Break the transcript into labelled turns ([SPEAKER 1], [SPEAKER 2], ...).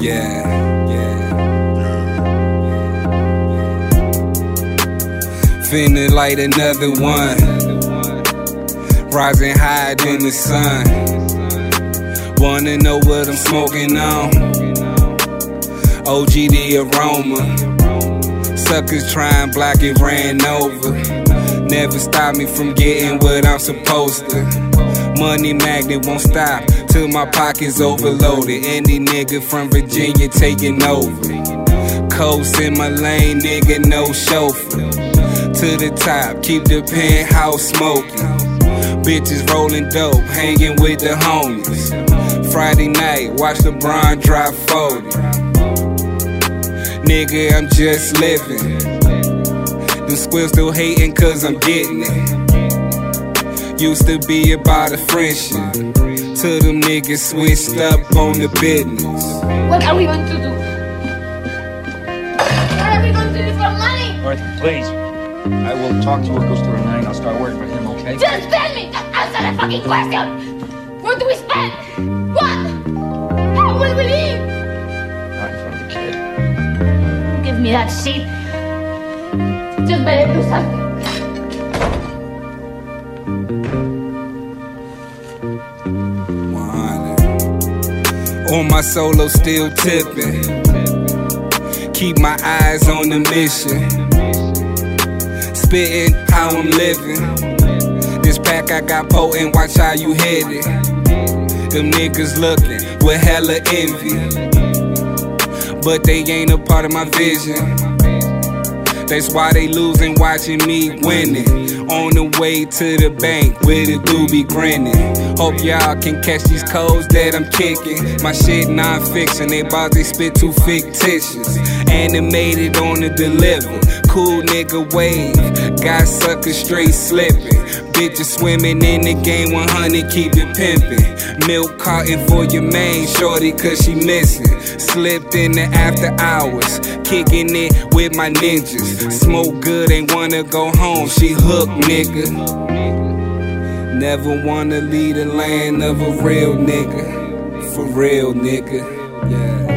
[SPEAKER 1] yeah feeling like another one. Rising high in the sun. Wanna know what I'm smoking on? OG the aroma. Suckers trying block it ran over. Never stop me from getting what I'm supposed to. Money magnet won't stop till my pockets overloaded. Any nigga from Virginia taking over. Coast in my lane, nigga, no chauffeur. To the top, keep the penthouse smoking. Bitches rolling dope, hanging with the homies. Friday night, watch LeBron drop 40. Nigga, I'm just living. The squills still hating cause I'm getting it. Used to be about a friendship. Till them niggas switched up on the business.
[SPEAKER 2] What are we going to do? What are we going to do for money?
[SPEAKER 3] Martha, please. I will talk to Augusto tonight. I'll start working for him, okay?
[SPEAKER 2] Just tell me! Answer the fucking question! What do we spend? What? How will we live?
[SPEAKER 3] Not in front of the kid.
[SPEAKER 2] Give me that shit. Just better do something.
[SPEAKER 1] On my solo, still tipping. Keep my eyes on the mission. Spitting how I'm living. This pack I got potent, watch how you hit it. Them niggas looking with hella envy. But they ain't a part of my vision. That's why they losing, watching me winning. On the way to the bank with a doobie grinning. Hope y'all can catch these codes that I'm kicking. My shit non-fiction, they bout they spit too fictitious. Animated on the deliver. Cool nigga wave, got suckers straight slipping. Bitches swimming in the game 100, keep it pimping. Milk carton for your main shorty, cause she missing. Slipped in the after hours, kicking it with my ninjas. Smoke good, ain't wanna go home, she hooked, nigga. Never wanna leave the land of a real nigga. For real, nigga. Yeah.